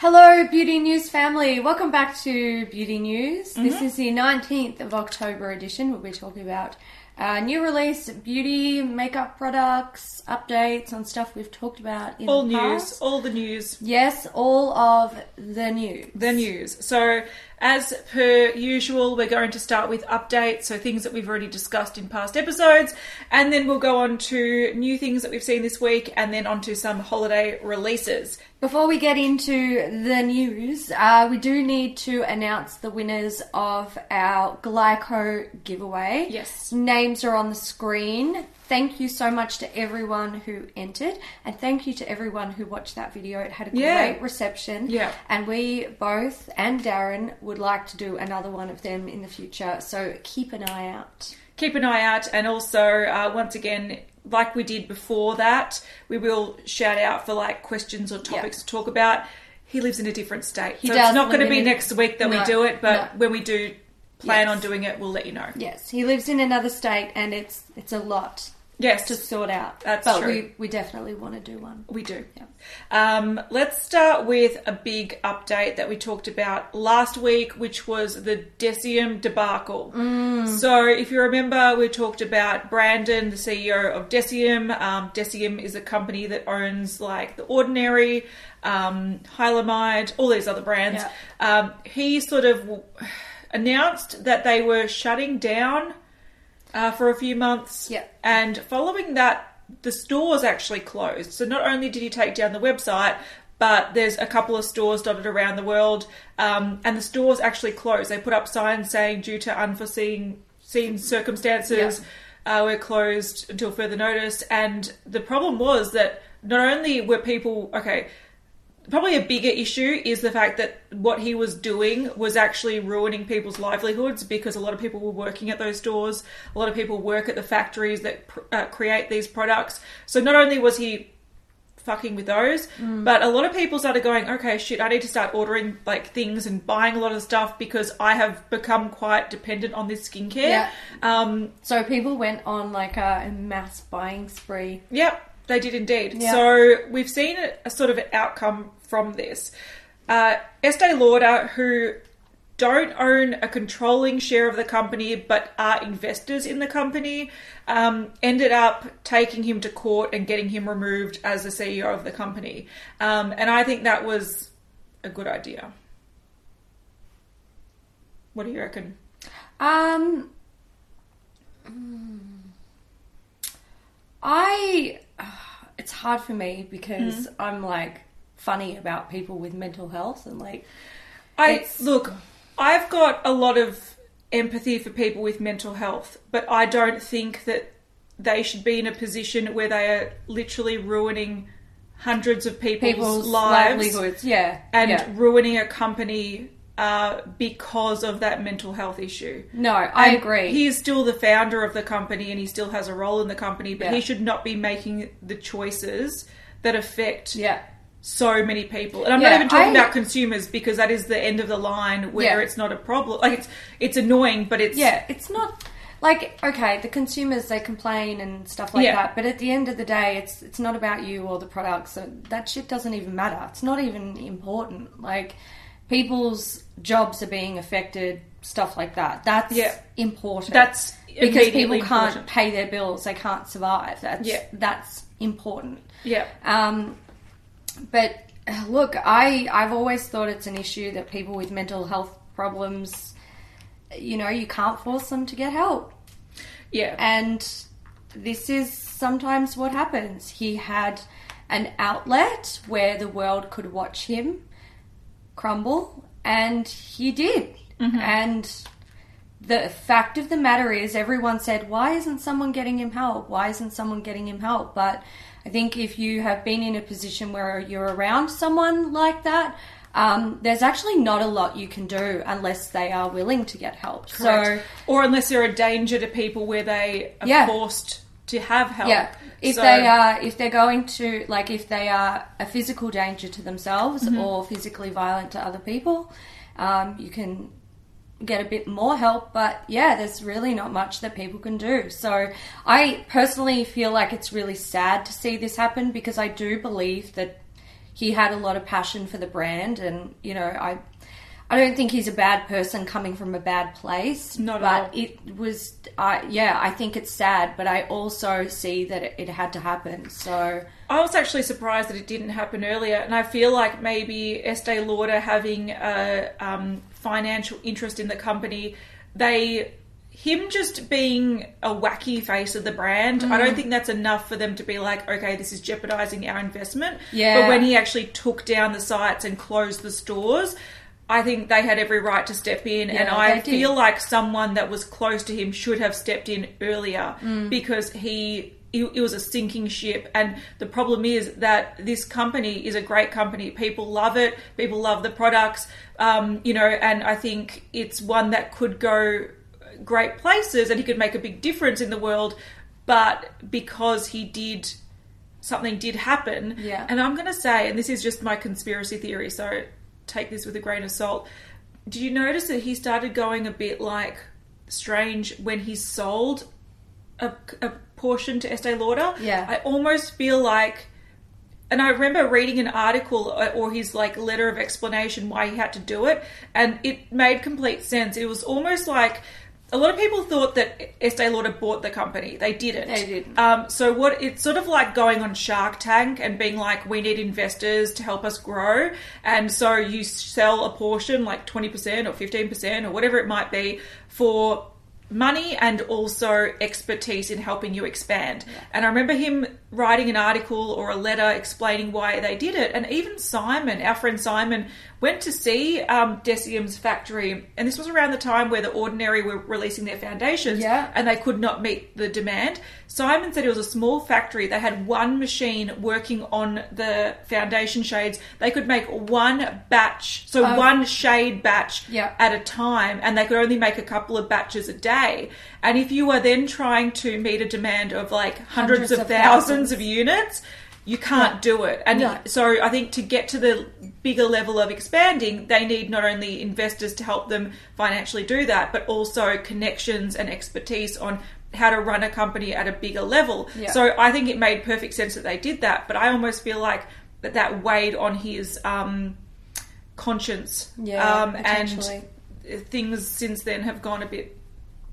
Hello, Beauty News family. Welcome back to Beauty News. This is the 19th of October edition. We'll be talking about uh, new release beauty, makeup products, updates on stuff we've talked about in All the news, past. all the news, Yes, all of the news. the news. So, as per usual, we're going to start with updates, so things that we've already discussed in past episodes, and then we'll go on to new things that we've seen this week, and then on to some holiday releases. Before we get into the news, uh, we do need to announce the winners of our Glyco giveaway. Yes. Names are on the screen. Thank you so much to everyone who entered, and thank you to everyone who watched that video. It had a Yeah. great reception. Yeah. And we both and Darren would like to do another one of them in the future, so keep an eye out. keep an eye out and also uh, once again like we did before that we will shout out for like questions or topics Yeah. to talk about he lives in a different state He so does it's not going to be in- next week that No, we do it but no. when we do plan Yes. on doing it we'll let you know Yes, he lives in another state, and it's it's a lot yes to sort out. That's but true. we we definitely want to do one. we do Yeah. um, let's start with a big update that we talked about last week which was the Deciem debacle so if you remember we talked about brandon the ceo of Deciem um, Deciem is a company that owns like the ordinary um, hylamide all these other brands um, he sort of w- announced that they were shutting down uh, for a few months Yeah. and following that, the stores actually closed. So not only did he take down the website, but there's a couple of stores dotted around the world, um, and the stores actually closed. They put up signs saying, due to unforeseen seen circumstances, uh, we're closed until further notice. And the problem was that not only were people okay. Probably a bigger issue is the fact that what he was doing was actually ruining people's livelihoods because a lot of people were working at those stores. A lot of people work at the factories that pr- uh, create these products. So not only was he fucking with those, but a lot of people started going, okay, shit, I need to start ordering like things and buying a lot of stuff because I have become quite dependent on this skincare. Yeah. Um, So people went on like a mass buying spree. Yep, they did indeed. Yeah. So we've seen a, a sort of outcome from this. Uh, Estee Lauder, who don't own a controlling share of the company but are investors in the company, um, ended up taking him to court and getting him removed as the CEO of the company. Um, and I think that was a good idea. What do you reckon? Um, I. It's hard for me because hmm. I'm like funny about people with mental health and like I look, I've got a lot of empathy for people with mental health, but I don't think that they should be in a position where they are literally ruining hundreds of people's, people's lives livelihoods. Yeah, and yeah. ruining a company uh, because of that mental health issue. No, I And agree. He is still the founder of the company and he still has a role in the company, but Yeah. he should not be making the choices that affect yeah, so many people. And I'm Yeah, not even talking I- about consumers because that is the end of the line where it's not a problem. Like it's it's annoying, but it's yeah. It's not like okay, the consumers they complain and stuff like Yeah. that, but at the end of the day, it's it's not about you or the products. So that shit doesn't even matter. It's not even important. Like people's jobs are being affected, stuff like that. That's Yeah. important. That's because people can't important. pay their bills, they can't survive. That's Yeah. that's important. yeah. Um, but uh, look, I I've always thought it's an issue that people with mental health problems, you know, you can't force them to get help, Yeah. and this is sometimes what happens. He had an outlet where the world could watch him crumble, and he did, and. The fact of the matter is, everyone said, Why isn't someone getting him help? Why isn't someone getting him help? But I think if you have been in a position where you're around someone like that, um, there's actually not a lot you can do unless they are willing to get help. Correct. or unless they're a danger to people where they are Yeah. forced to have help. Yeah, if So- they are, if they're going to, like, if they are a physical danger to themselves Mm-hmm. or physically violent to other people, um, you can get a bit more help. But yeah, there's really not much that people can do. So I personally feel like it's really sad to see this happen because I do believe that he had a lot of passion for the brand, and you know, I I don't think he's a bad person coming from a bad place. Not at but all. it was, uh, yeah, I think it's sad, but I also see that it, it had to happen. So I was actually surprised that it didn't happen earlier, and I feel like maybe Estee Lauder having a um, financial interest in the company, they him just being a wacky face of the brand, I Mm. don't think that's enough for them to be like, okay, this is jeopardizing our investment. Yeah. But when he actually took down the sites and closed the stores, I think they had every right to step in, and I feel like someone that was close to him should have stepped in earlier Mm. because he it, it was a sinking ship. And the problem is that this company is a great company. People love it. People love the products. Um, you know and i think it's one that could go great places and he could make a big difference in the world. But because he did something did happen. Yeah. and i'm going to say and this is just my conspiracy theory so take this with a grain of salt did you notice that he started going a bit like strange when he sold a, a portion to Estee Lauder? Yeah. I almost feel like, and I remember reading an article uh, or his like letter of explanation why he had to do it, and it made complete sense. It was almost like. A lot of people thought that Estee Lauder bought the company. They didn't. They didn't. Um, so what? It's sort of like going on Shark Tank and being like, we need investors to help us grow, and so you sell a portion, like twenty percent or fifteen percent or whatever it might be, for money and also expertise in helping you expand. And I remember him writing an article or a letter explaining why they did it. And even Simon, our friend Simon, went to see um, Deciem's factory. And this was around the time where the Ordinary were releasing their foundations Yeah. and they could not meet the demand. Simon said it was a small factory. They had one machine working on the foundation shades. They could make one batch, so Oh. one shade batch Yeah. at a time, and they could only make a couple of batches a day. And if you are then trying to meet a demand of like hundreds, Hundreds of, of thousands, thousands. of units, you can't do it. And No. so I think to get to the bigger level of expanding, they need not only investors to help them financially do that, but also connections and expertise on how to run a company at a bigger level. Yeah. So I think it made perfect sense that they did that, but I almost feel like that that weighed on his um, conscience. Yeah, um, and things since then have gone a bit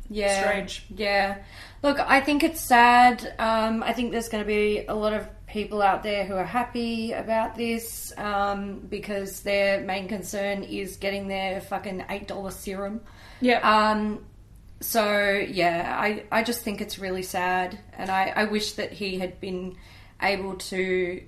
yeah, Strange. Yeah, look, I think it's sad. Um, I think there's going to be a lot of people out there who are happy about this um, because their main concern is getting their fucking eight dollar serum. yeah. Um, so yeah, I, I just think it's really sad, and I, I wish that he had been able to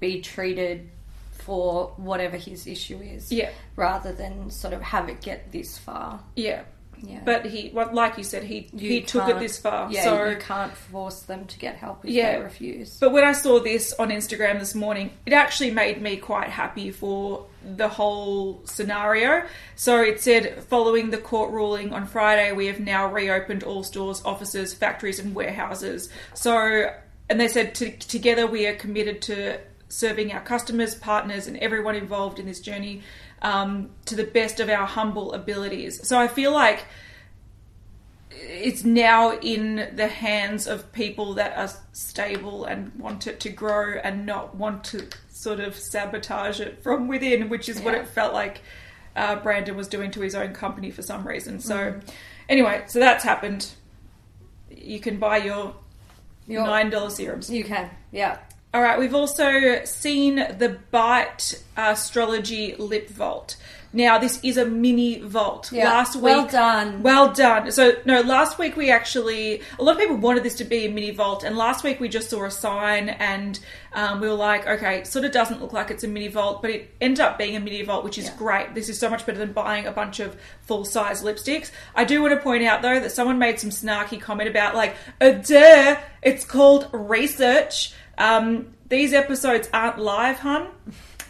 be treated for whatever his issue is, Yeah. rather than sort of have it get this far. yeah. Yeah, But he, well, like you said, he You he took it this far. Yeah, so you can't force them to get help if Yeah. they refuse. But when I saw this on Instagram this morning, it actually made me quite happy for the whole scenario. So it said, following the court ruling on Friday, we have now reopened all stores, offices, factories, and warehouses. So, and they said, together we are committed to serving our customers, partners, and everyone involved in this journey um, to the best of our humble abilities. So I feel like it's now in the hands of people that are stable and want it to grow and not want to sort of sabotage it from within, which is what it felt like uh, Brandon was doing to his own company for some reason. So, anyway, so that's happened. You can buy your Your- nine dollar serums. You can, yeah. All right, we've also seen the Bite Astrology Lip Vault. Now, this is a mini vault. Yeah, Last week, well done. Well done. So, no, last week we actually, a lot of people wanted this to be a mini vault, and last week we just saw a sign and um, we were like, okay, it sort of doesn't look like it's a mini vault, but it ended up being a mini vault, which is Yeah. great. This is so much better than buying a bunch of full size lipsticks. I do want to point out, though, that someone made some snarky comment about, like, uh, duh, it's called research. Um, these episodes aren't live, hun.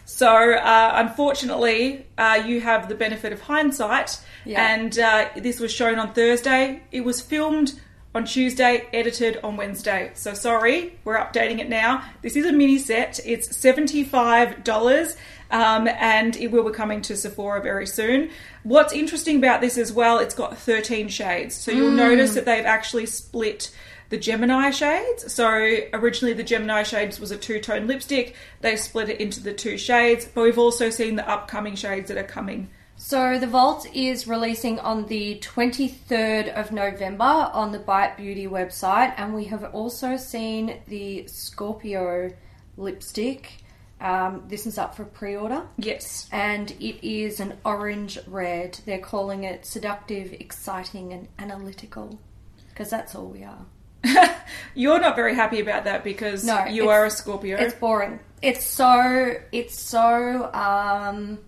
So, uh, unfortunately, uh, you have the benefit of hindsight. Yeah. And uh, this was shown on Thursday. It was filmed on Tuesday, edited on Wednesday. So, sorry, we're updating it now. This is a mini set. It's $75. Um, and it will be coming to Sephora very soon. What's interesting about this as well, it's got 13 shades. So you'll notice that they've actually split the Gemini shades. So originally the Gemini shades was a two-tone lipstick. They split it into the two shades, but we've also seen the upcoming shades that are coming. So the Vault is releasing on the 23rd of November on the Bite Beauty website, and we have also seen the Scorpio lipstick. Um, this is up for pre-order, Yes. and it is an orange red. They're calling it seductive, exciting, and analytical, because that's all we are. You're not very happy about that because No, you are a Scorpio. It's boring. It's so it's so um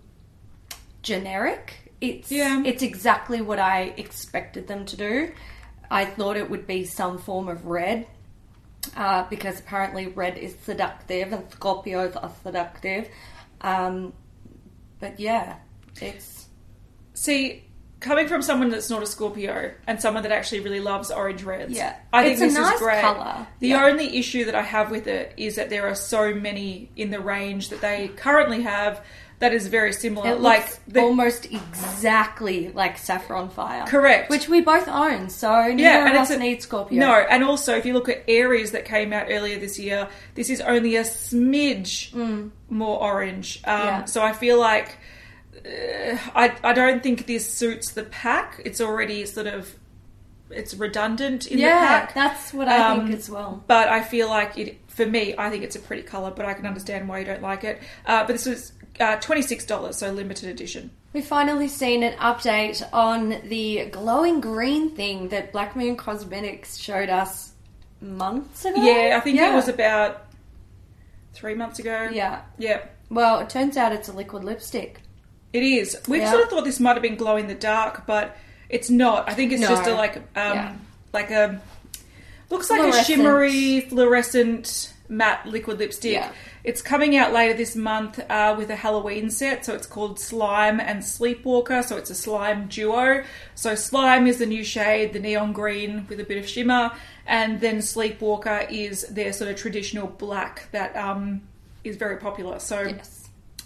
generic. It's Yeah. it's exactly what I expected them to do. I thought it would be some form of red. Uh, because apparently red is seductive and Scorpios are seductive. Um, but yeah, it's See, coming from someone that's not a Scorpio and someone that actually really loves orange reds, Yeah. I think It's a this nice is great. colour. The Yeah. only issue that I have with it is that there are so many in the range that they currently have that is very similar. it like looks the, almost exactly like Saffron Fire. Correct. Which we both own, so neither Yeah, of and us a- need Scorpio. no, and also if you look at Aries that came out earlier this year, this is only a smidge more orange. Um, Mm. Yeah. So I feel like I I don't think this suits the pack. It's already sort of it's redundant in yeah, the pack. that's what I Um, think as well. But I feel like it for me. I think it's a pretty color, but I can understand why you don't like it. Uh, but this was uh, twenty six dollars, so limited edition. We've finally seen an update on the glowing green thing that Black Moon Cosmetics showed us months ago. Yeah, I think Yeah. it was about three months ago. Yeah. yeah. Well, it turns out it's a liquid lipstick. It is. We Yeah. sort of thought this might have been glow in the dark, but it's not. I think it's No. just a like um Yeah. like a looks like a shimmery fluorescent matte liquid lipstick. Yeah. It's coming out later this month uh, with a Halloween set, so it's called Slime and Sleepwalker. So it's a slime duo. So Slime is the new shade, the neon green with a bit of shimmer, and then Sleepwalker is their sort of traditional black that um, is very popular. So Yes.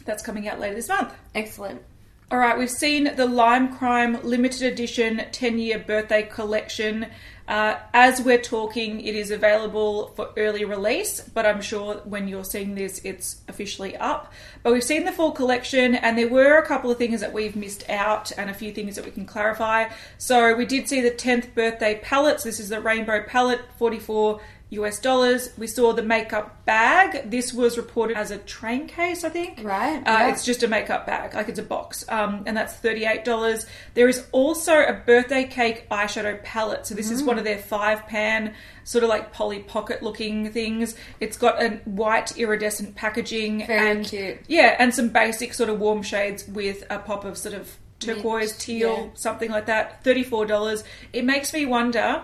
That's coming out later this month. Excellent. All right, we've seen the Lime Crime limited edition 10 year birthday collection. Uh, as we're talking, it is available for early release, but I'm sure when you're seeing this, it's officially up. But we've seen the full collection, and there were a couple of things that we've missed out and a few things that we can clarify. So we did see the 10th birthday palettes. This is the rainbow palette, 44 US dollars. We saw the makeup bag. This was reported as a train case, I think. Right, Uh, yeah. It's just a makeup bag, like it's a box, um, and that's thirty-eight dollars. There is also a birthday cake eyeshadow palette. So this is one of their five pan, sort of like Polly Pocket looking things. It's got a white iridescent packaging Very and cute. yeah, and some basic sort of warm shades with a pop of sort of turquoise, teal, yeah. something like that. Thirty-four dollars. It makes me wonder.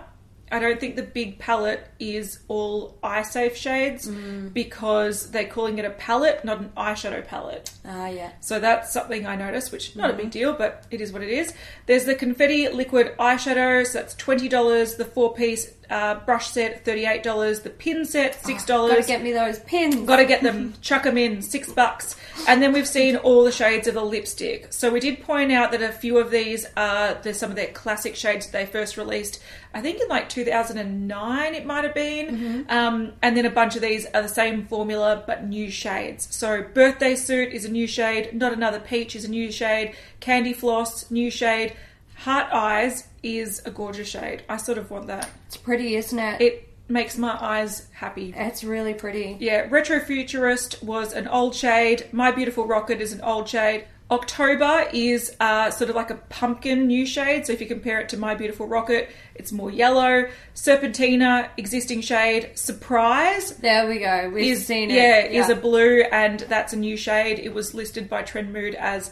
I don't think the big palette is all eye safe shades Mm. because they're calling it a palette, not an eyeshadow palette. Ah, yeah. So that's something I noticed, which not a Mm-hmm. big deal, but it is what it is. There's the confetti liquid eyeshadow, so that's twenty dollars. The four piece uh, brush set, thirty eight dollars. The pin set, six Gotta dollars. get me those pins. Got to get them, chuck them in, six bucks. And then we've seen all the shades of the lipstick. So we did point out that a few of these are there's some of their classic shades that they first released. I think in like 2009 it might have been. Um, and then a bunch of these are the same formula but new shades. So birthday suit is a new shade. Not another peach is a new shade. Candy floss new shade. Heart eyes is a gorgeous shade. I sort of want that. It's pretty, isn't it? It makes my eyes happy. It's really pretty. Yeah, Retrofuturist was an old shade. My Beautiful Rocket is an old shade. October is uh, sort of like a pumpkin new shade. So if you compare it to My Beautiful Rocket, it's more yellow. Serpentina, existing shade. Surprise There we go. We've is seen it. yeah, is a blue, and that's a new shade. It was listed by Trend Mood as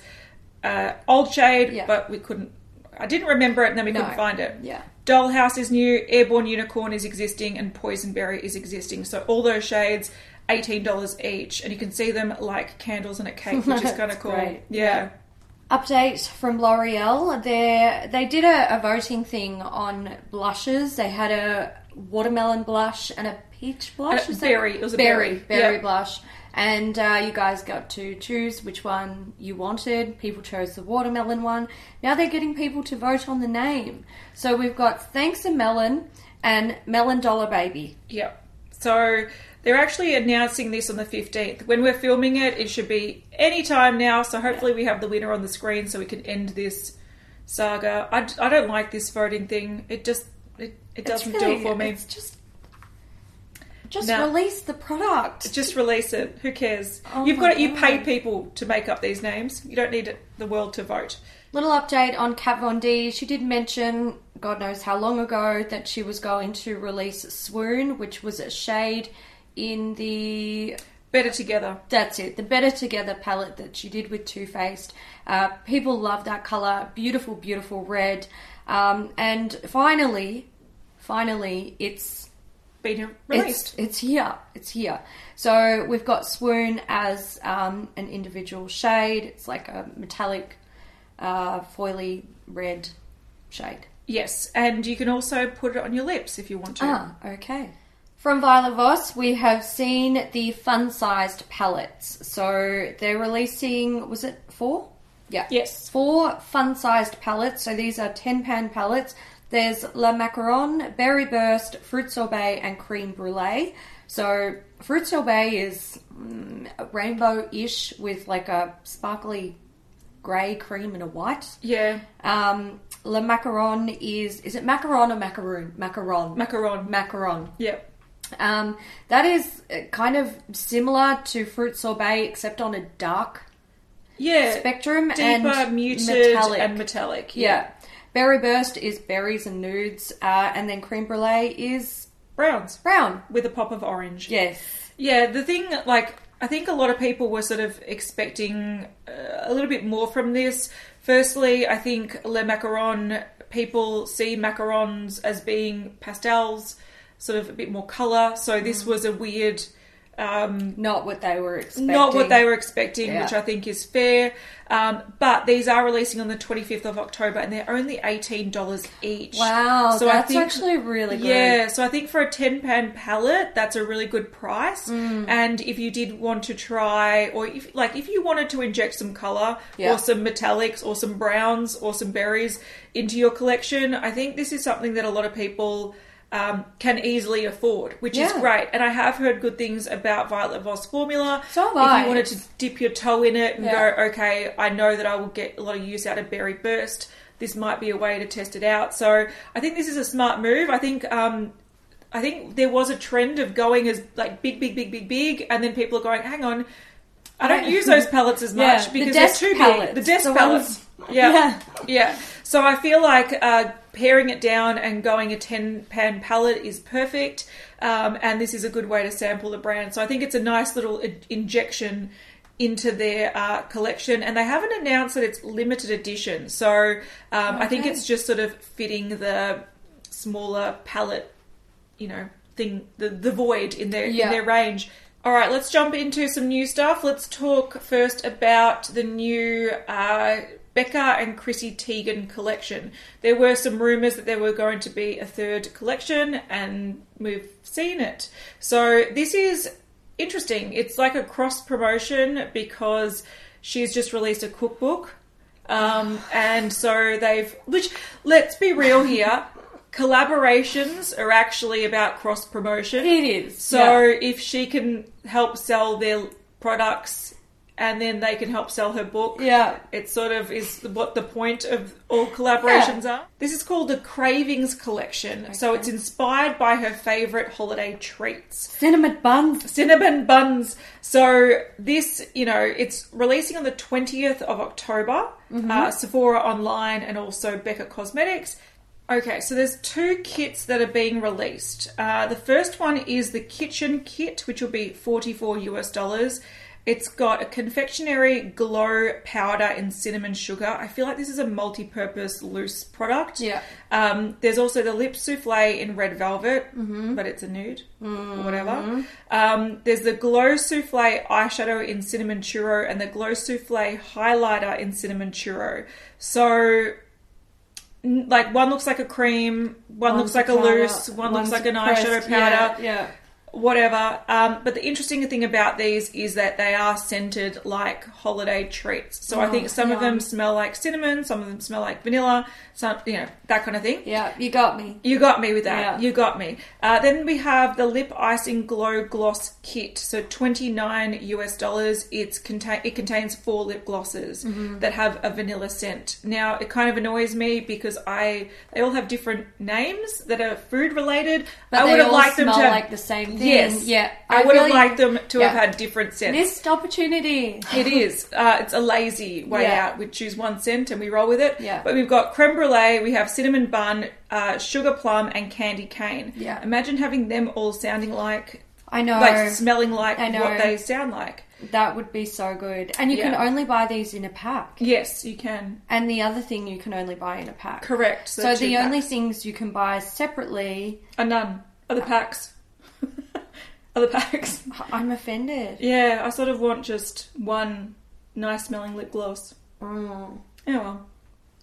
uh, old shade, Yeah. but we couldn't. I didn't remember it, and then we No. couldn't find it. Yeah. Dollhouse is new, Airborne Unicorn is existing, and Poisonberry is existing. So all those shades, eighteen dollars each, and you can see them like candles in a cake, which is kind of cool. great. Yeah. Update from L'Oreal. They they did a, a voting thing on blushes. They had a watermelon blush and a peach blush. Uh, Is that- berry. It was a berry, berry. berry Yeah. blush. And uh, you guys got to choose which one you wanted. People chose the watermelon one. Now they're getting people to vote on the name. So we've got Thanks a Melon and Melon Dollar Baby. Yep. So they're actually announcing this on the 15th. When we're filming it, it should be any time now. So hopefully we have the winner on the screen so we can end this saga. I, I don't like this voting thing. It just it, it doesn't It's do it for me. It's just just No. release the product. Just release it. Who cares? Oh You've got it. you pay people to make up these names. You don't need the world to vote. Little update on Kat Von D. She did mention, God knows how long ago, that she was going to release Swoon, which was a shade in the Better together. That's it. The Better Together palette that she did with Too Faced. Uh, people love that color. Beautiful, beautiful red. Um, and finally, finally, it's Been it's, released. it's here. It's here. So we've got Swoon as um, an individual shade. It's like a metallic, uh, foily red shade. yes, and you can also put it on your lips if you want to. Ah, okay. From Violet Voss, we have seen the fun-sized palettes. So they're releasing, was it four? Yeah. Yes. Four fun-sized palettes. So these are 10-pan palettes. There's La Macaron, Berry Burst, Fruit Sorbet, and Cream Brulee. So Fruit Sorbet is mm, rainbow-ish with like a sparkly grey cream and a white. Yeah. Um, Le Macaron is is it macaron or macaroon? Macaron. Macaron. Macaron. Yep. Um, that is uh, kind of similar to fruit sorbet, except on a dark Yeah. spectrum Deeper, and muted, metallic. and metallic. yeah. Berry burst is berries and nudes, uh, and then creme brulee is Browns brown. with a pop of orange. Yes. Yeah, the thing, like, I think a lot of people were sort of expecting uh, a little bit more from this. Firstly, I think Le Macaron, people see macarons as being pastels, sort of a bit more colour. So Mm. this was a weird. Um, Not what they were expecting. not what they were expecting, Yeah. which I think is fair. Um, but these are releasing on the 25th of October and they're only $18 each. Wow, So I that's think- actually really good. Yeah, so I think for a 10 pan palette, that's a really good price. Mm. And if you did want to try, or if, like, if you wanted to inject some color Yeah. or some metallics or some browns or some berries into your collection, I think this is something that a lot of people um, can easily afford, which is great. And I have heard good things about Violet Voss formula. So if I. you wanted to dip your toe in it and Yeah. go, okay, I know that I will get a lot of use out of Berry Burst. This might be a way to test it out. So I think this is a smart move. I think um, I think there was a trend of going as like big, big, big, big, big, and then people are going, hang on, I don't use those palettes as Yeah, much the because they're too palettes, big. The desk the palettes. ones- Yeah. Yeah. yeah. So I feel like uh, paring it down and going a 10 pan palette is perfect. Um, and this is a good way to sample the brand. So I think it's a nice little injection into their uh, collection. And they haven't announced that it's limited edition. So um, I think it's just sort of fitting the smaller palette, you know, thing, the, the void in their, Yeah. in their range. All right, let's jump into some new stuff. Let's talk first about the new uh, Becca and Chrissy Teigen collection. There were some rumours that there were going to be a third collection, and we've seen it. So this is interesting. It's like a cross promotion because she's just released a cookbook. Um, and so they've, which, let's be real here, collaborations are actually about cross promotion. It is. So yeah. if she can help sell their products and then they can help sell her book, Yeah. it sort of is what the point of all collaborations are. This is called the Cravings Collection. So it's inspired by her favorite holiday treats Cinnamon buns. cinnamon buns. So this, you know, it's releasing on the twentieth of October. Uh, Sephora online and also Becca Cosmetics. Okay, so there's two kits that are being released. Uh, the first one is the kitchen kit, which will be 44 US dollars. It's got a confectionery glow powder in cinnamon sugar. I feel like this is a multi-purpose loose product. Yeah. Um, there's also the lip souffle in red velvet, but it's a nude or whatever. Um, there's the glow souffle eyeshadow in cinnamon churro and the glow souffle highlighter in cinnamon churro. So, like one looks like a cream, one One's looks like a powder, loose, one looks like an pressed, eyeshadow powder. Yeah. yeah. Whatever. Um, but the interesting thing about these is that they are scented like holiday treats. So I Oh, think some of them smell like cinnamon, some of them smell like vanilla, some you know that kind of thing. Yeah, you got me. You got me with that. Yeah. You got me. Uh, then we have the lip icing glow gloss kit. So twenty nine US dollars. It's contain it contains four lip glosses Mm-hmm. that have a vanilla scent. Now it kind of annoys me because I they all have different names that are food related. But I would have all liked them to like the same thing. Yes. Yeah, I, I would have liked them to have had different scents. Missed opportunity. It is. Uh, it's a lazy way Yeah. out. We choose one scent and we roll with it. Yeah. But we've got creme brulee, we have cinnamon bun, uh, sugar plum, and candy cane. Yeah. Imagine having them all sounding like, I know. like smelling like I know. what they sound like. that would be so good. And you can only buy these in a pack. Yes, you can. And the other thing you can only buy in a pack. Correct. So, two the only packs. things you can buy separately, are none. Are the packs. Other packs. I'm offended. Yeah, I sort of want just one nice smelling lip gloss. Mm. Yeah, well.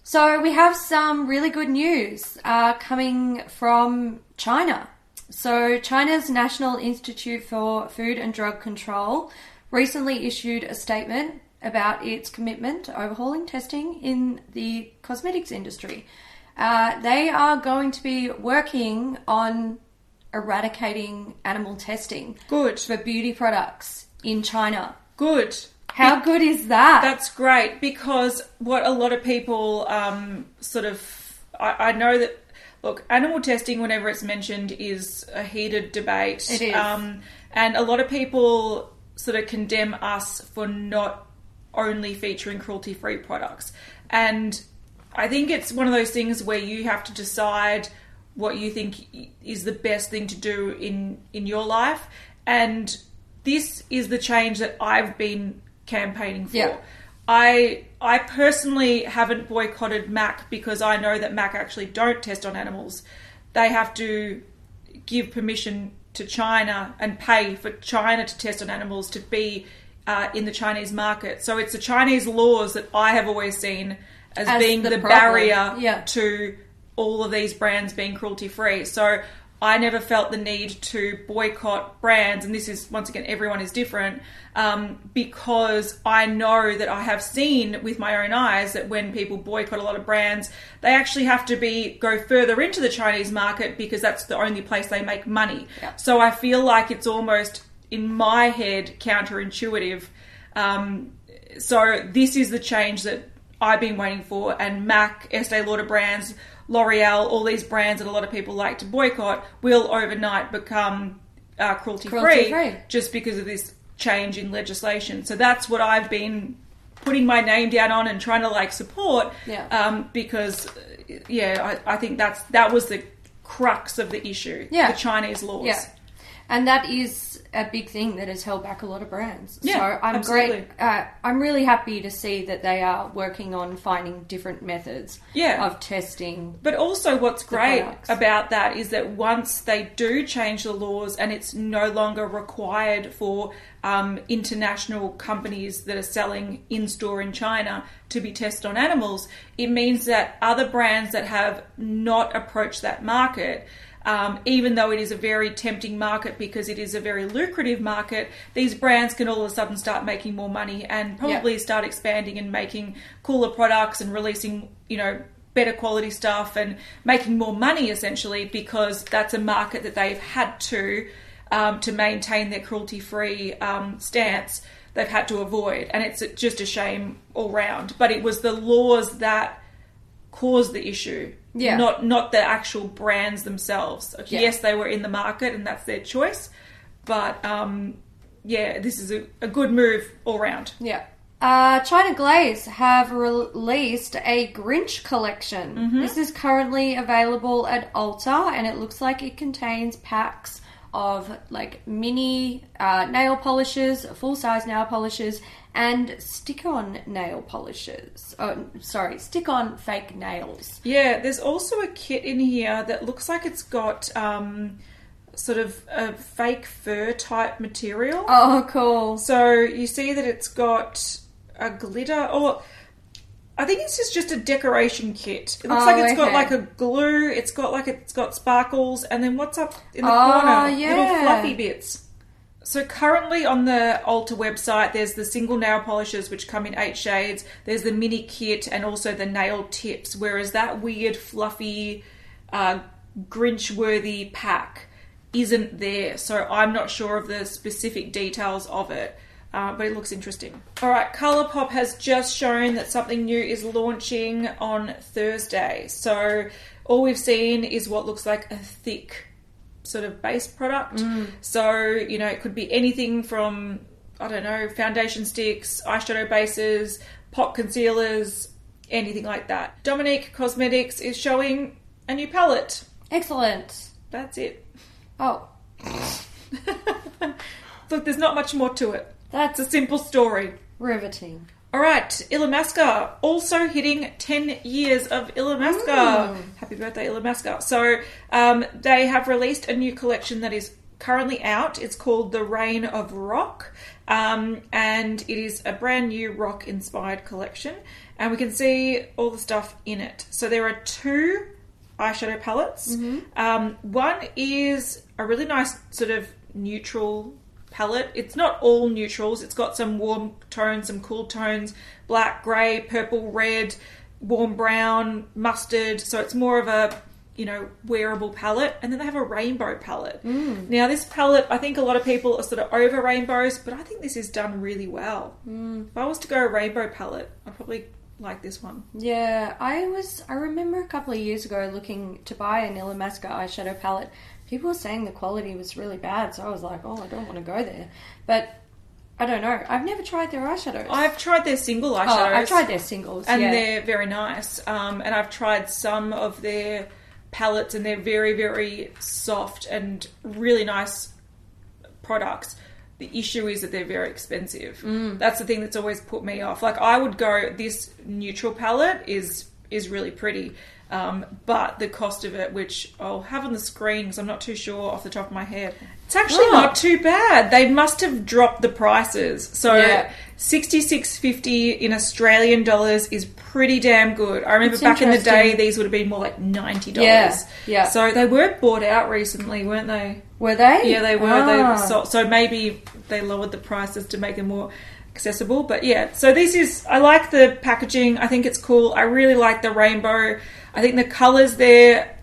So we have some really good news uh, coming from China. So China's National Institute for Food and Drug Control recently issued a statement about its commitment to overhauling testing in the cosmetics industry. Uh, they are going to be working on eradicating animal testing Good. for beauty products in China. Good. How good is that? That's great because what a lot of people um, sort of, I, I know that, look, animal testing, whenever it's mentioned, is a heated debate. It is. Um, and a lot of people sort of condemn us for not only featuring cruelty free products. And I think it's one of those things where you have to decide what you think is the best thing to do in in your life and this is the change that I've been campaigning for. Yeah. I I personally haven't boycotted Mac because I know that Mac actually don't test on animals. They have to give permission to China and pay for China to test on animals to be uh, in the Chinese market. So it's the Chinese laws that I have always seen as, As being the the, barrier Yeah. to all of these brands being cruelty free. So I never felt the need to boycott brands, and this is once again everyone is different, um, because I know that I have seen with my own eyes that when people boycott a lot of brands, they actually have to be go further into the Chinese market because that's the only place they make money. Yeah. So I feel like it's almost in my head counterintuitive. Um, so this is the change that I've been waiting for, and Mac, Estee Lauder brands, L'Oreal, all these brands that a lot of people like to boycott will overnight become uh, cruelty free just because of this change in legislation. So that's what I've been putting my name down on and trying to like support. Yeah. Um, because uh, yeah, I, I think that's that was the crux of the issue. Yeah. The Chinese laws. Yeah. And that is a big thing that has held back a lot of brands. Yeah, so I'm absolutely. great. Uh, I'm really happy to see that they are working on finding different methods Yeah. of testing. But also, what's great products. about that is that once they do change the laws and it's no longer required for um, international companies that are selling in store in China to be tested on animals, it means that other brands that have not approached that market. Um, even though it is a very tempting market because it is a very lucrative market, these brands can all of a sudden start making more money and probably start expanding and making cooler products and releasing, you know, better quality stuff and making more money essentially because that's a market that they've had to um, to maintain their cruelty-free um, stance. They've had to avoid, and it's just a shame all round. But it was the laws that caused the issue, Yeah. not not the actual brands themselves. Yeah. Yes, they were in the market, and that's their choice. But um, yeah, this is a, a good move all round. Yeah. Uh, China Glaze have released a Grinch collection. Mm-hmm. This is currently available at Ulta, and it looks like it contains packs of like mini uh, nail polishes, full size nail polishes, and stick on nail polishes. Oh, sorry, stick on fake nails. Yeah, there's also a kit in here that looks like it's got um, sort of a fake fur type material. Oh, cool. So you see that it's got a glitter, or I think this is just a decoration kit. It looks Oh, like it's got like a glue. It's got like it's got sparkles, and then what's up in the Oh, corner? Little fluffy bits. So currently on the Ulta website, there's the single nail polishes which come in eight shades. There's the mini kit and also the nail tips. Whereas that weird fluffy, uh, Grinch-worthy pack isn't there. So I'm not sure of the specific details of it. Uh, but it looks interesting. All right, ColourPop has just shown that something new is launching on Thursday. So all we've seen is what looks like a thick sort of base product. Mm. So, you know, it could be anything from, I don't know, foundation sticks, eyeshadow bases, pot concealers, anything like that. Dominique Cosmetics is showing a new palette. Excellent. That's it. Oh, Look, there's not much more to it. that's a simple story. riveting. All right, Illamasqua also hitting 10 years of Illamasqua. Happy birthday, Illamasqua. So, um, they have released a new collection that is currently out. It's called The Reign of Rock, um, and it is a brand new rock inspired collection. And we can see all the stuff in it. So, there are two eyeshadow palettes. Um, one is a really nice sort of neutral palette. It's not all neutrals. It's got some warm tones, some cool tones, black, grey, purple, red, warm brown, mustard. So it's more of a you know wearable palette. And then they have a rainbow palette. Mm. Now this palette, I think a lot of people are sort of over rainbows, but I think this is done really well. Mm. If I was to go a rainbow palette, I'd probably like this one. Yeah, I was. I remember a couple of years ago looking to buy an Illamasqua eyeshadow palette. People were saying the quality was really bad, so I was like, "Oh, I don't want to go there." But I don't know. I've never tried their eyeshadows. I've tried their single eyeshadows. oh, I've tried their singles, and yeah. they're very nice. Um, and I've tried some of their palettes, and they're very, very soft and really nice products. The issue is that they're very expensive. Mm. That's the thing that's always put me off. Like I would go, this neutral palette is is really pretty, um, but the cost of it, which I'll have on the screen because I'm not too sure off the top of my head, it's actually Oh. not too bad. They must have dropped the prices. So Yeah. sixty six fifty in Australian dollars is pretty damn good. I remember It's back in the day these would have been more like ninety dollars. Yeah, yeah. So they were bought out recently, weren't they? Were they? Yeah, they were. Ah. They so, so maybe they lowered the prices to make them more accessible. But yeah, so this is. I like the packaging. I think it's cool. I really like the rainbow. I think the colors there.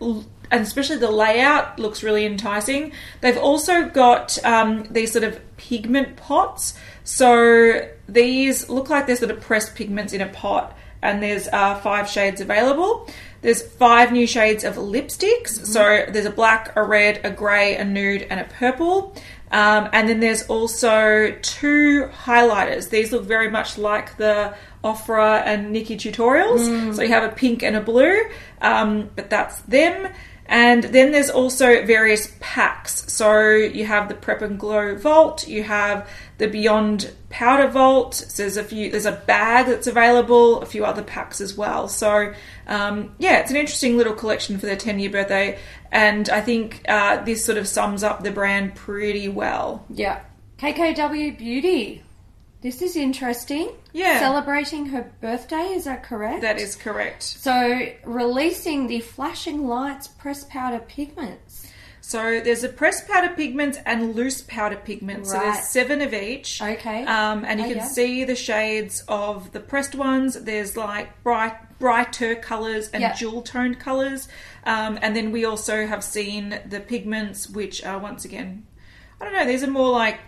And especially the layout looks really enticing. They've also got um, these sort of pigment pots. So these look like they're sort of pressed pigments in a pot, and there's uh, five shades available. There's five new shades of lipsticks. So there's a black, a red, a grey, a nude, and a purple. Um, and then there's also two highlighters. These look very much like the Ofra and NikkieTutorials. So you have a pink and a blue, um, but that's them. And then there's also various packs. So you have the Prep and Glow Vault, you have the Beyond Powder Vault. So there's a few. There's a bag that's available, a few other packs as well. So um, yeah, it's an interesting little collection for their 10 year birthday, and I think uh, this sort of sums up the brand pretty well. Yeah. KKW Beauty. This is interesting. Yeah. Celebrating her birthday, is that correct? That is correct. So, releasing the Flashing Lights press powder pigments. So there's a press powder pigment and loose powder pigment. So there's seven of each. Okay. Um, and you Oh, can yeah. see the shades of the pressed ones. There's like bright, brighter colors and Yeah. jewel toned colors. Um, and then we also have seen the pigments, which are once again, I don't know, these are more like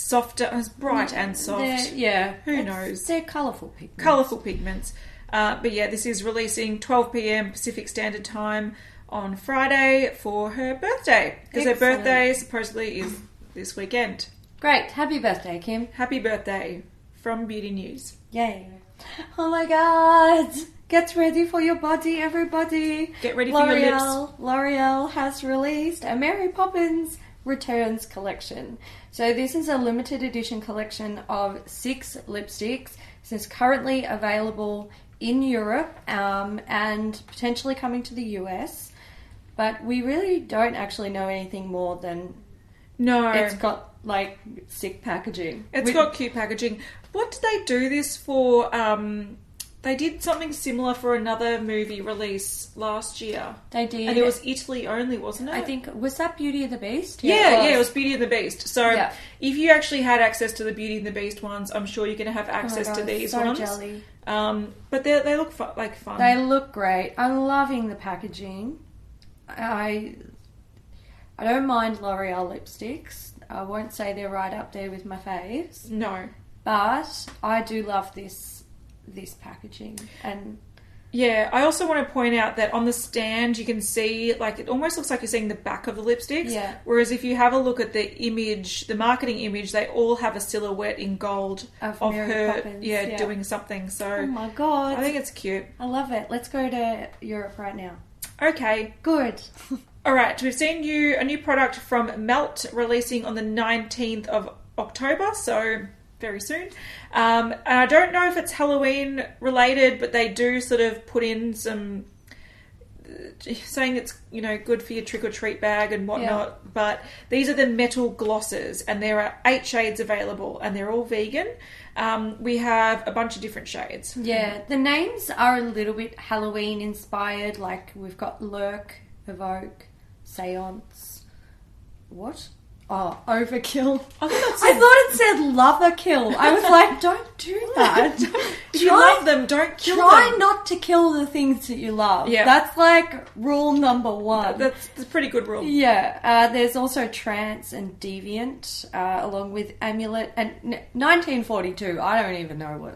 softer, as bright and soft. They're- yeah. Who knows? They're colourful pigments. colourful pigments. Uh, but yeah, this is releasing 12 p.m. Pacific Standard Time on Friday for her birthday because her birthday supposedly is this weekend. Great. Happy birthday, Kim. Happy birthday from Beauty News. Yay. Oh my god. Get ready for your body, everybody. Get ready for your lips. L'Oreal, L'Oreal has released a Mary Poppins Returns collection. So this is a limited edition collection of six lipsticks. This is currently available in Europe um, and potentially coming to the US. But we really don't actually know anything more than No, it's got like sick packaging. it's We- got cute packaging. What did they do this for? Um, They did something similar for another movie release last year. They did. And it was Italy only, wasn't it? I think was that Beauty and the Beast? Yeah, yeah, it was Beauty and the Beast. So Yeah. if you actually had access to the Beauty and the Beast ones, I'm sure you're going to have Oh access to God, these so ones. jelly. Um, but they they look fu- like fun. They look great. I'm loving the packaging. I I don't mind L'Oreal lipsticks. I won't say they're right up there with my faves, no. but I do love this this packaging and Yeah, I also want to point out that on the stand you can see like it almost looks like you're seeing the back of the lipsticks. Yeah. Whereas if you have a look at the image, the marketing image, they all have a silhouette in gold Of of her, Poppins, yeah, yeah. doing something. So oh my god, I think it's cute. I love it. Let's go to Europe right now. Okay, Good. all right. We've seen you a new product from Melt releasing on the 19th of October, so very soon. Um, and I don't know if it's Halloween related, but they do sort of put in some saying it's you know good for your trick or treat bag and whatnot. But these are the metal glosses, and there are eight shades available, and they're all vegan. Um, we have a bunch of different shades. Yeah, the names are a little bit Halloween inspired. Like we've got Lurk, Evoke, Seance. What? Oh, Overkill. I thought I thought it said Lover Kill. I was like, don't do that. If you love them, don't kill Try them. not to kill the things that you love. Yeah. That's like rule number one. That's, that's a pretty good rule. Yeah, uh, there's also Trance and Deviant, uh, along with Amulet and n- 1942. I don't even know what.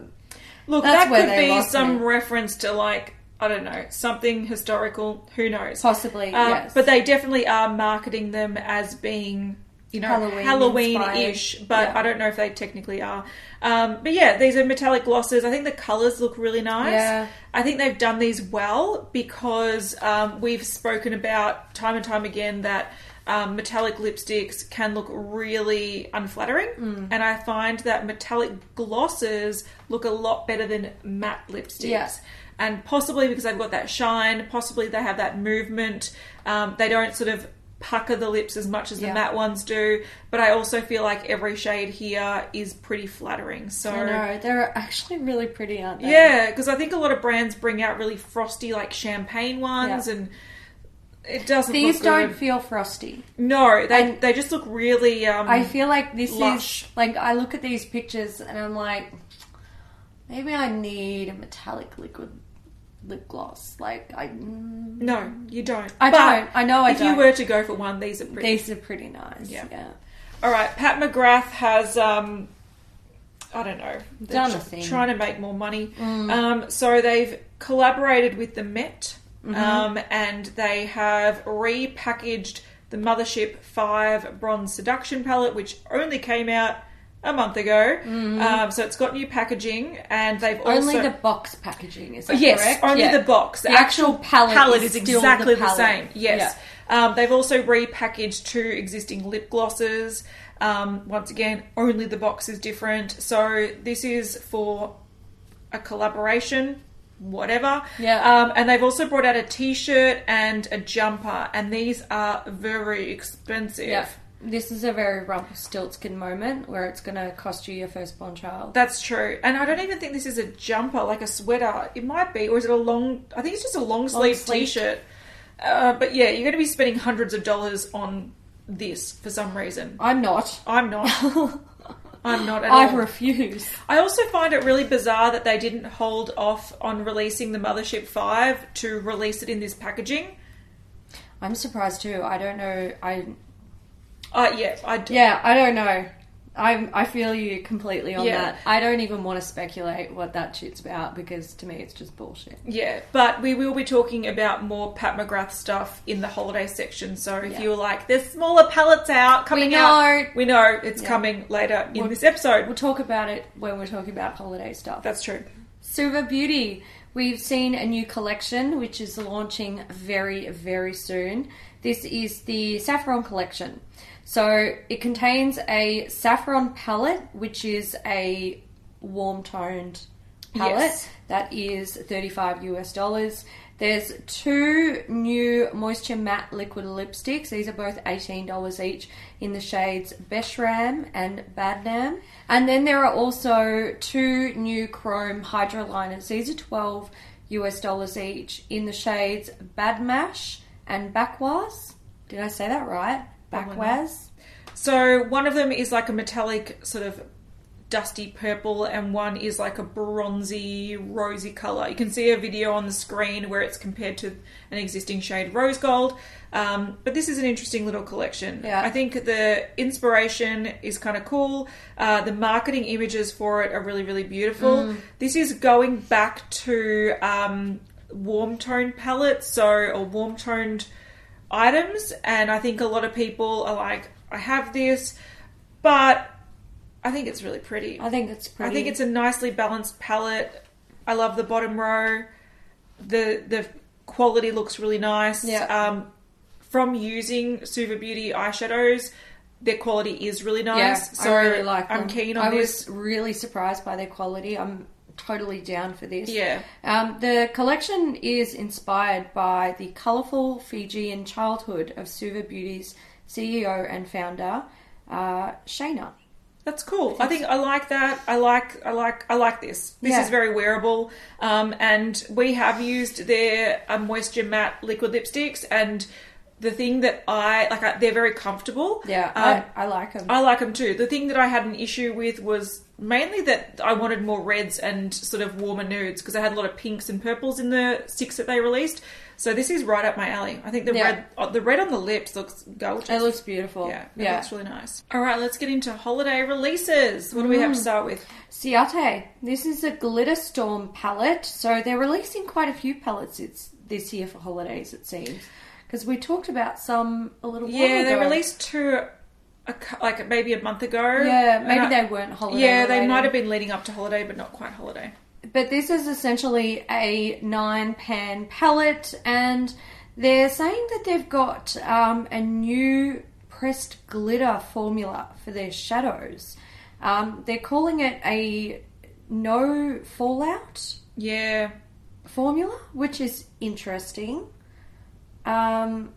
Look, that could be some me. reference to like I don't know something historical. Who knows? Possibly, Uh, yes. But they definitely are marketing them as being you know Halloween Halloween-ish. inspired. but Yeah. I don't know if they technically are. Um, but yeah, these are metallic glosses. I think the colors look really nice. Yeah. I think they've done these well because um, we've spoken about time and time again that. Um, metallic lipsticks can look really unflattering, Mm. and I find that metallic glosses look a lot better than matte lipsticks. Yeah. And possibly because they've got that shine, possibly they have that movement. Um, they don't sort of pucker the lips as much as the matte ones do, but I also feel like every shade here is pretty flattering. So I know they're actually really pretty, aren't they? yeah, because I think a lot of brands bring out really frosty, like champagne ones, Yeah. and it doesn't. These don't feel frosty. No, they and- they just look really. Um, I feel like this lush. is like I look at these pictures and I'm like, maybe I need a metallic liquid lip gloss. Like I, mm, no, you don't. I But don't. I know I if don't. you were to go for one, these are pretty. these are pretty nice. Yeah. Yeah. All right, Pat McGrath has. Um, I don't know. Done a thing. Mm. Trying to make more money. Um, so they've collaborated with the Met, Mm-hmm. um, and they have repackaged the Mothership Five Bronze Seduction palette, which only came out a month ago. Um, so it's got new packaging, and they've also Mm-hmm. Only the box packaging is that yes, correct? only Yeah. the box. The, The actual palette is, exactly the the, same. Yes. Um, they've also repackaged two existing lip glosses. Um, once again, only the box is different. So this is for a collaboration, whatever. Yeah. Um, and they've also brought out a T-shirt and a jumper, and these are very expensive. Yeah. This is a very Rumpelstiltskin moment where it's going to cost you your firstborn child. That's true. And I don't even think this is a jumper, like a sweater. It might be, or is it a long? I think it's just a long sleeve sleeve. t-shirt. Uh, but yeah, you're going to be spending hundreds of dollars on this for some reason. I'm not. I'm not. I'm not at I all. refuse. I also find it really bizarre that they didn't hold off on releasing the Mothership 5 to release it in this packaging. I'm surprised too. I don't know. I Uh, yeah, I d- yeah. I don't know. I I feel you completely on Yeah. that. I don't even want to speculate what that shit's about because to me it's just bullshit. Yeah, but we will be talking about more Pat McGrath stuff in the holiday section. So if Yeah. you're like, "There's smaller palettes out coming We out," know. we know it's Yeah. coming later in We'll- this episode. We'll talk about it when we're talking about holiday stuff. That's true. Suva Beauty. We've seen a new collection which is launching very, very soon. This is the Saffron collection. So it contains a saffron palette, which is a warm toned palette Yes. that is 35 US dollars. There's two new Moisture Matte Liquid Lipsticks. These are both $18 each in the shades Beshram and Badnam. And then there are also two new Chrome Hydra Liners. These are 12 US dollars each in the shades Badmash and Backwas. Did I say that right? Backwaz. So one of them is like a metallic sort of dusty purple and one is like a bronzy rosy color. You can see a video on the screen where it's compared to an existing shade rose gold. Um, but this is an interesting little collection. Yeah. I think the inspiration is kind of cool. Uh, the marketing images for it are really, really beautiful. This is going back to um, warm tone palettes, so or warm toned items, and I think a lot of people are like, I have this, but I think it's really pretty. I think it's pretty. I think it's a nicely balanced palette. I love the bottom row. The the quality looks really nice. Yeah. Um, from using Suva Beauty eyeshadows, their quality is really yeah, nice. so I really like them. I'm keen on I this. was really surprised by their quality. I'm totally down for this. Yeah. Um, the collection is inspired by the colourful Fijian childhood of Suva Beauty's CEO and founder, uh, Shayna. That's cool. I think I like that. I like I like I like this. This Yeah. is very wearable. Um, and we have used their uh, moisture matte liquid lipsticks, and the thing that I like, I, they're very comfortable. Yeah, Um, I, I like them. I like them too. The thing that I had an issue with was mainly that I wanted more reds and sort of warmer nudes because I had a lot of pinks and purples in the six that they released. So this is right up my alley. I think the Yeah. red, uh, the red on the lips looks gorgeous. it looks beautiful. yeah, it yeah. looks really nice. All right, let's get into holiday releases. What do we Mm. have to start with? Ciate. This is a Glitter Storm palette. So they're releasing quite a few palettes it's, this year for holidays, it seems. Because we talked about some a little while Yeah, they released two, a, like maybe a month ago. Yeah, maybe I- they weren't holiday. Yeah, they might have been leading up to holiday, but not quite holiday. But this is essentially a nine pan palette, and they're saying that they've got um, a new pressed glitter formula for their shadows. Um, they're calling it a no fallout Yeah, formula, which is interesting. Um,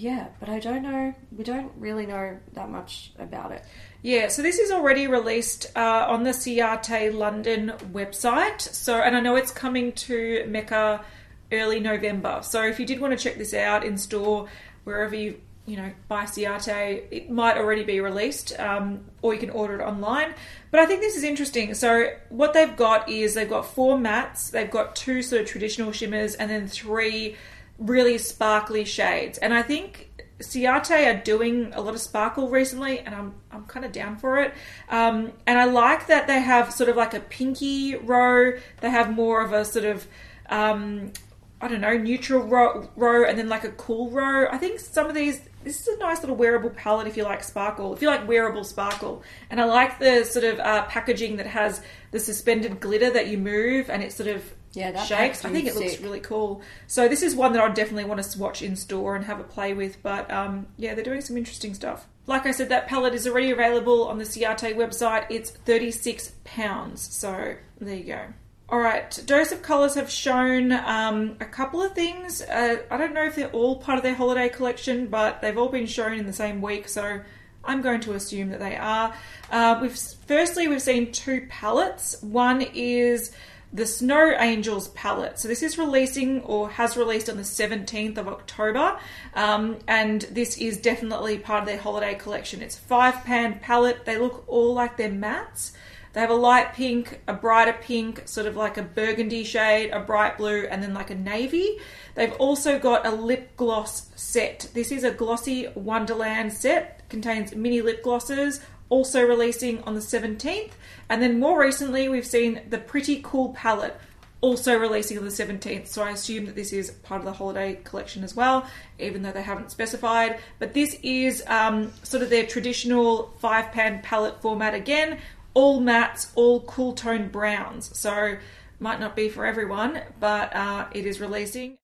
yeah, but I don't know. We don't really know that much about it. Yeah, so this is already released uh, on the Ciate London website. So, and I know it's coming to Mecca early November. So, if you did want to check this out in store, wherever you you know buy Ciate, it might already be released, um, or you can order it online. But I think this is interesting. So, what they've got is they've got four mattes, they've got two sort of traditional shimmers, and then three really sparkly shades. And I think Ciate are doing a lot of sparkle recently, and I'm I'm kind of down for it. Um, and I like that they have sort of like a pinky row. They have more of a sort of um, I don't know neutral row, row, and then like a cool row. I think some of these. This is a nice little wearable palette if you like sparkle. If you like wearable sparkle, and I like the sort of uh, packaging that has the suspended glitter that you move, and it sort of Yeah, that shakes. I think it looks sick. really cool. So this is one that I definitely want to swatch in store and have a play with. But um, yeah, they're doing some interesting stuff. Like I said, that palette is already available on the Ciate website. It's thirty six pounds. So there you go. All right, Dose of Colours have shown um, a couple of things. Uh, I don't know if they're all part of their holiday collection, but they've all been shown in the same week, so I'm going to assume that they are. Uh, we've firstly we've seen two palettes. One is the Snow Angels palette. So this is releasing or has released on the 17th of October, um, and this is definitely part of their holiday collection. It's five pan palette. They look all like they're mattes. They have a light pink, a brighter pink, sort of like a burgundy shade, a bright blue, and then like a navy. They've also got a lip gloss set. This is a glossy Wonderland set, contains mini lip glosses, also releasing on the 17th. And then more recently, we've seen the Pretty Cool palette, also releasing on the 17th. So I assume that this is part of the holiday collection as well, even though they haven't specified. But this is um, sort of their traditional five pan palette format again, all mattes, all cool tone browns. So might not be for everyone, but uh, it is releasing.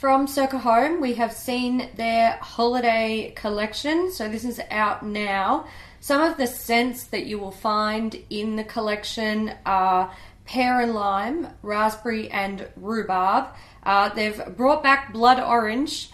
From Circa Home, we have seen their holiday collection. So this is out now. Some of the scents that you will find in the collection are pear and lime, raspberry and rhubarb. Uh, they've brought back blood orange.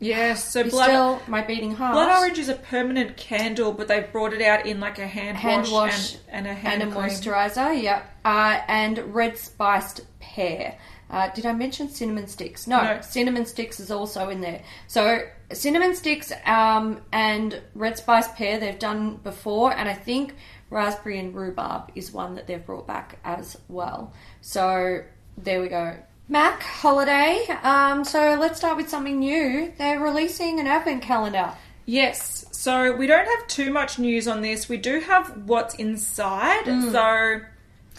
Yes, so You're blood still my beating heart. blood orange is a permanent candle, but they've brought it out in like a hand, hand wash, wash, and, and a hand and a moisturizer. Yep. Uh, and red spiced pear. Uh, did I mention cinnamon sticks? No, No. cinnamon sticks is also in there. So cinnamon sticks um, and red spice pear they've done before, and I think raspberry and rhubarb is one that they've brought back as well. So there we go. Mac holiday. Um, so let's start with something new. They're releasing an advent calendar. Yes, so we don't have too much news on this. We do have what's inside, so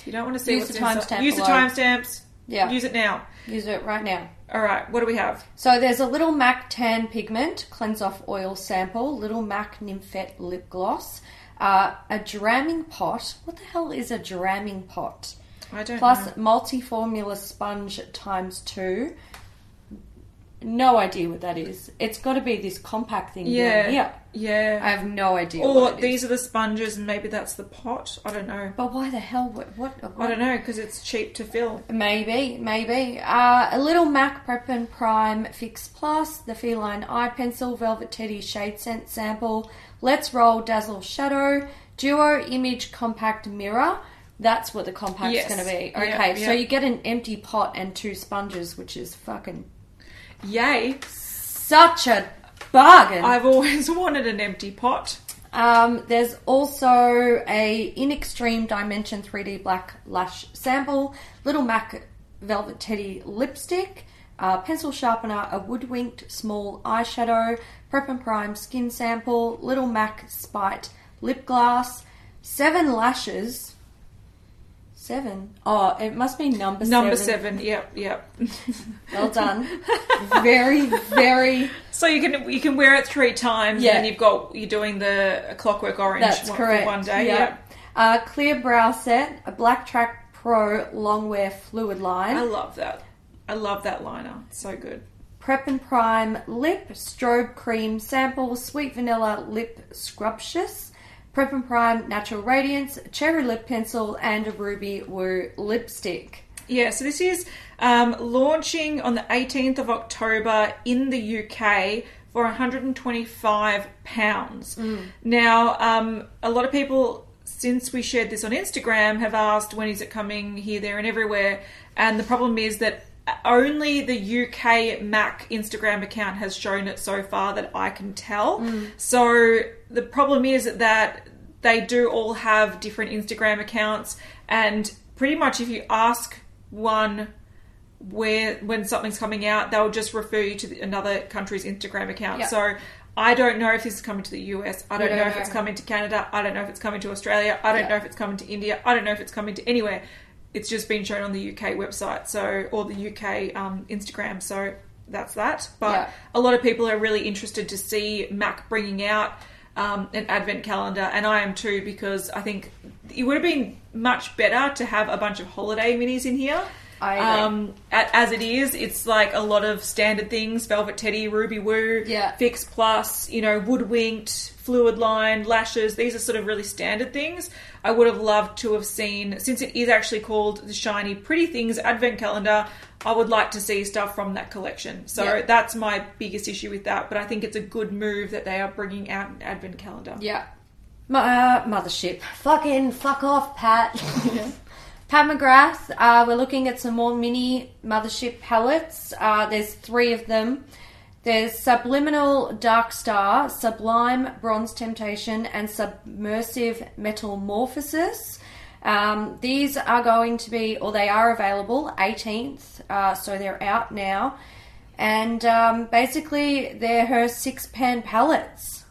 you don't want to see Mm. Use what's the inside, timestamp use the timestamps. Yeah. use it now. Use it right now. All right, what do we have? So there's a little MAC tan pigment cleanse off oil sample, little MAC nymphette lip gloss, uh, a dramming pot. What the hell is a dramming pot? I don't Plus multi formula sponge times two. No idea what that is. It's got to be this compact thing Yeah, down here. Yeah. I have no idea. or what it is. these are the sponges, and maybe that's the pot. I don't know. But why the hell? What? what, I don't know because it's cheap to fill. Maybe, maybe. Uh, a little MAC Prep and Prime Fix Plus, the Feline Eye Pencil, Velvet Teddy Shade Scent Sample, Let's Roll Dazzle Shadow, Duo Image Compact Mirror. That's what the compact's Yes. going to be. Okay, so you get an empty pot and two sponges, which is fucking Yay! such a bargain. I've always wanted an empty pot. Um, there's also a In Extreme Dimension 3D Black Lash Sample, Little Mac Velvet Teddy Lipstick, uh, Pencil Sharpener, a Woodwinked Small Eyeshadow, Prep and Prime Skin Sample, Little Mac Spite Lip Gloss, Seven Lashes. Seven? Oh, it must be number, Number seven. seven. Yep, yep. Well done. very, very. So you can you can wear it three times, Yeah. and you've got you're doing the clockwork orange That's one, correct. for one day. Yeah. Yep. Uh, clear brow set, a Black Track Pro long wear Fluid Line. I love that. I love that liner. So good. Prep and Prime Lip Strobe Cream Sample Sweet Vanilla Lip Scrumptious, Prep and Prime Natural Radiance, Cherry Lip Pencil, and a Ruby Woo Lipstick. Yeah, so this is um, launching on the 18th of October in the UK for 125 pounds. Now, um, a lot of people, since we shared this on Instagram, have asked when is it coming here, there, and everywhere. And the problem is that only the UK Mac Instagram account has shown it so far that I can tell. So the problem is that they do all have different Instagram accounts, and pretty much if you ask one where when something's coming out, they'll just refer you to the, another country's Instagram account. Yeah. So I don't know if this is coming to the US. I don't, don't know, if it's coming to Canada. I don't know if it's coming to Australia. I don't Yeah. know if it's coming to India. I don't know if it's coming to anywhere. It's just been shown on the UK website, so or the UK um, Instagram. So that's that. But Yeah. a lot of people are really interested to see Mac bringing out um, an advent calendar, and I am too because I think it would have been much better to have a bunch of holiday minis in here. I. Um, as it is, it's like a lot of standard things: Velvet Teddy, Ruby Woo, Yeah. Fix Plus, you know, Woodwinked, Fluid Line, Lashes. These are sort of really standard things. I would have loved to have seen, since it is actually called the Shiny Pretty Things Advent Calendar. I would like to see stuff from that collection. So Yeah. that's my biggest issue with that. But I think it's a good move that they are bringing out an Advent Calendar. Yeah. M- uh, mothership. Fucking fuck off, Pat. Pat McGrath, uh, we're looking at some more mini mothership palettes. Uh, there's three of them. There's Subliminal Dark Star, Sublime Bronze Temptation, and Subversive Metamorphosis. Um, these are going to be, or they are available 18th, uh, so they're out now. And um, basically, they're her six pan palettes.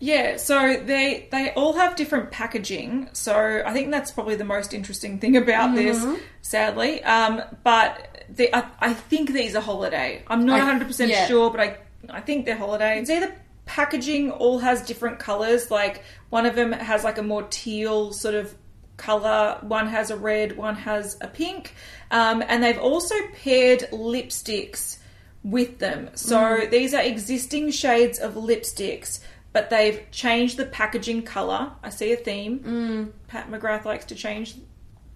Yeah, so they they all have different packaging. So I think that's probably the most interesting thing about this, sadly. Um, but the, I, I think these are holiday. I'm not I- 100 percent yeah. sure, but I I think they're holiday. It's either packaging all has different colors. Like one of them has like a more teal sort of color. One has a red. One has a pink. Um, and they've also paired lipsticks with them. So these are existing shades of lipsticks but they've changed the packaging color. I see a theme. Pat McGrath likes to change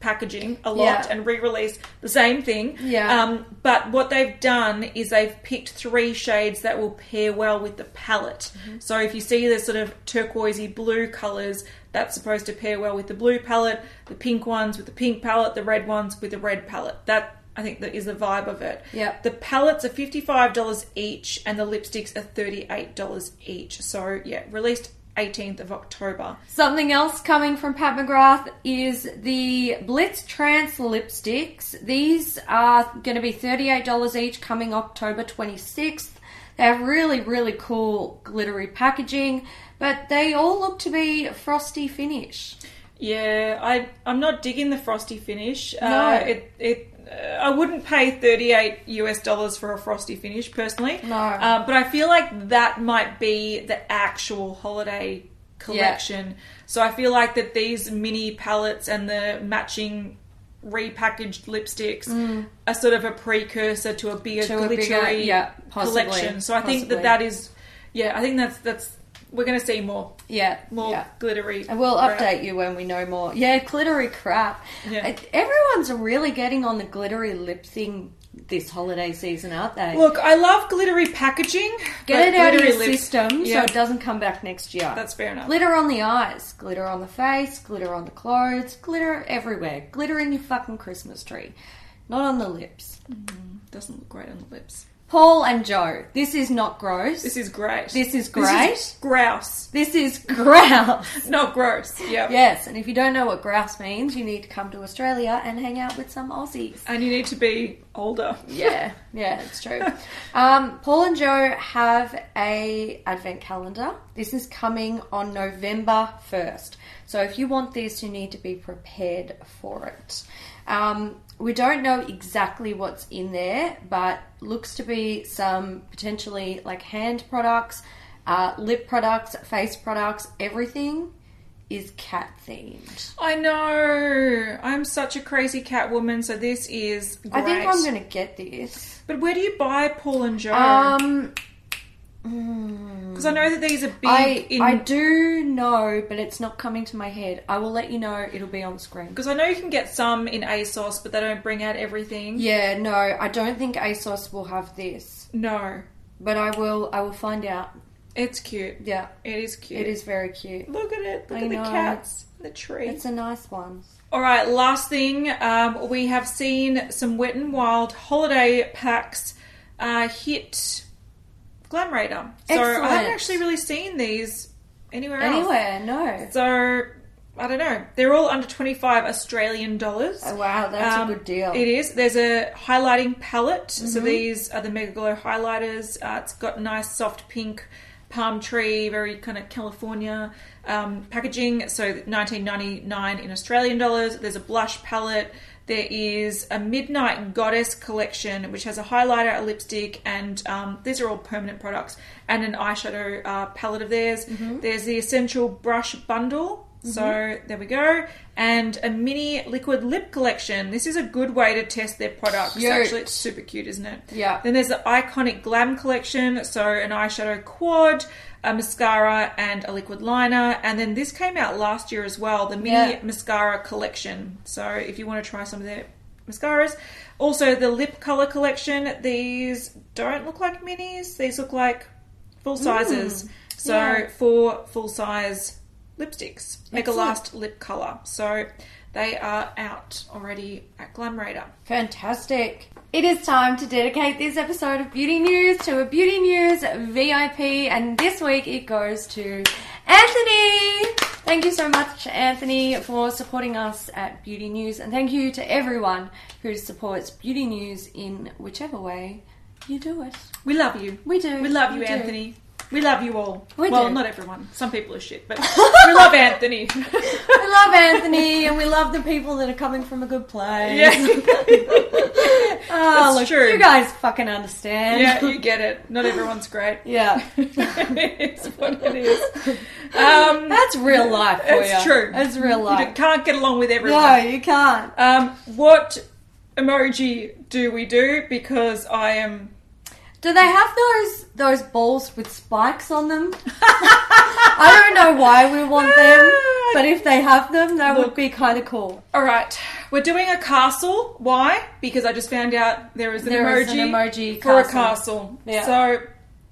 packaging a lot Yeah. and re-release the same thing. Yeah. Um, but what they've done is they've picked three shades that will pair well with the palette. Mm-hmm. So if you see the sort of turquoisey blue colors, that's supposed to pair well with the blue palette. The pink ones with the pink palette. The red ones with the red palette. That I think that is the vibe of it. Yeah. The palettes are fifty-five dollars each, and the lipsticks are thirty-eight dollars each. So yeah, released eighteenth of October. Something else coming from Pat McGrath is the Blitz Trance lipsticks. These are going to be $38 each coming October 26th. They have really, really cool glittery packaging, but they all look to be frosty finish. Yeah, I I'm not digging the frosty finish. No. Uh, it it. I wouldn't pay 38 US dollars for a frosty finish personally. No. Uh, but I feel like that might be the actual holiday collection. So I feel like that these mini palettes and the matching repackaged lipsticks are sort of a precursor to a bigger Mm. To a glittery bigger- yeah, possibly, collection. So I think that that is, yeah, I think that's that's we're going to see more Yeah, more yeah. glittery. And we'll crap. update you when we know more. Yeah, glittery crap. Yeah. Everyone's really getting on the glittery lip thing this holiday season, aren't they? Look, I love glittery packaging. Get it out of your lips- system Yeah, so it doesn't come back next year. that's fair enough. Glitter on the eyes, glitter on the face, glitter on the clothes, glitter everywhere. Glitter in your fucking Christmas tree. Not on the lips. Mm-hmm. Doesn't look great on the lips. Paul and Joe, this is not gross. This is great. This is This great. is grouse, This is grouse. not gross. Yep. yes, and if you don't know what grouse means, you need to come to Australia and hang out with some Aussies. And you need to be older. Yeah, yeah, it's true. Um, Paul and Joe have a advent calendar. This is coming on November first. So if you want this, you need to be prepared for it. Um, we don't know exactly what's in there, but looks to be some potentially like hand products, uh, lip products, face products. Everything is cat themed. I know. I'm such a crazy cat woman, so this is great. I think I'm going to get this. But where do you buy Paul and Joe? Um, Because I know that these are big I in. I do know, but it's not coming to my head. I will let you know. It'll be on screen. Because I know you can get some in ASOS, but they don't bring out everything. Yeah, no, I don't think ASOS will have this, No, but I will. I will find out. it's cute. Yeah, It is cute. it is very cute. Look at it. Look I at the cats. The tree. It's a nice one. All right, last thing, um, we have seen some Wet and Wild holiday packs uh, hit Glam. So I haven't actually really seen these anywhere else. Anywhere, no. So I don't know. They're all under twenty five Australian dollars. Oh, wow, that's Um, a good deal. It is. There's a highlighting palette. So Mm-hmm. these are the Mega Glow highlighters. Uh, it's got nice soft pink palm tree, very kind of California um, packaging. So 19.99 in Australian dollars. There's a blush palette. There is a Midnight Goddess collection, which has a highlighter, a lipstick, and um, these are all permanent products, and an eyeshadow uh, palette of theirs. Mm-hmm. There's the Essential Brush Bundle. So there we go. And a mini liquid lip collection. This is a good way to test their products. Cute. Actually, it's super cute, isn't it? Yeah. Then there's the Iconic Glam collection. So an eyeshadow quad, a mascara, and a liquid liner. And then this came out last year as well, the mini Yeah. mascara collection. So if you want to try some of their mascaras. Also, the lip color collection. These don't look like minis. These look like full sizes. Mm. So yeah. four full size lipsticks make a last lip color. So they are out already at Glam Radar. Fantastic. It is time to dedicate this episode of Beauty News to a Beauty News VIP, and this week it goes to Anthony. Thank you so much, Anthony, for supporting us at Beauty News, and thank you to everyone who supports Beauty News in whichever way you do it. We love you. We do. We love you, We. Anthony. We love you all. We well, do. not everyone. Some people are shit, but we love Anthony. We love Anthony, and we love the people that are coming from a good place. yeah. Oh, That's look, true. you guys fucking understand. yeah, you get it. Not everyone's great. yeah. it's what it is. Um, That's real life for it's you. true. That's real life. You can't get along with everyone. No, you can't. Um, what emoji do we do? Because I am Do they have those those balls with spikes on them? I don't know why we want them, but if they have them, that would be kind of cool. All right, we're doing a castle. Why? Because I just found out there is an There emoji is an emoji for a castle. castle. Yeah. So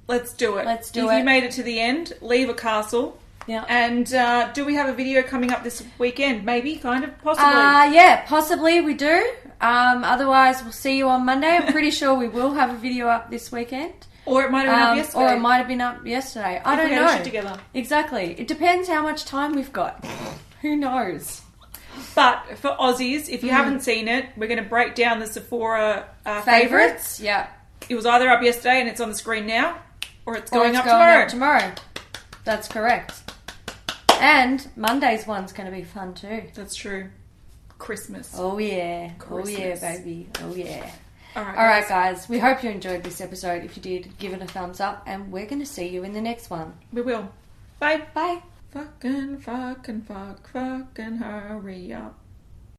let's do it. Let's do if it. you made it to the end, leave a castle. Yeah. And uh, do we have a video coming up this weekend? Maybe, kind of, possibly. Uh, yeah, possibly we do. Um, otherwise, we'll see you on Monday. I'm pretty sure we will have a video up this weekend. or it might have been up Um, yesterday. or it might have been up yesterday. I If we don't know. a shoot together. Exactly. It depends how much time we've got. Who knows? But for Aussies, if you Mm. haven't seen it, we're going to break down the Sephora uh, favorites. Favorites? Yeah. It was either up yesterday and it's on the screen now, or it's Or going it's up going tomorrow. up tomorrow. That's correct. And Monday's one's going to be fun too. That's true. Christmas. Oh yeah. Oh yeah, baby. Oh yeah. All right. All right, guys. We hope you enjoyed this episode. If you did, give it a thumbs up, and we're going to see you in the next one. We will. Bye. Bye. Fucking, fucking, fuck, fucking hurry up.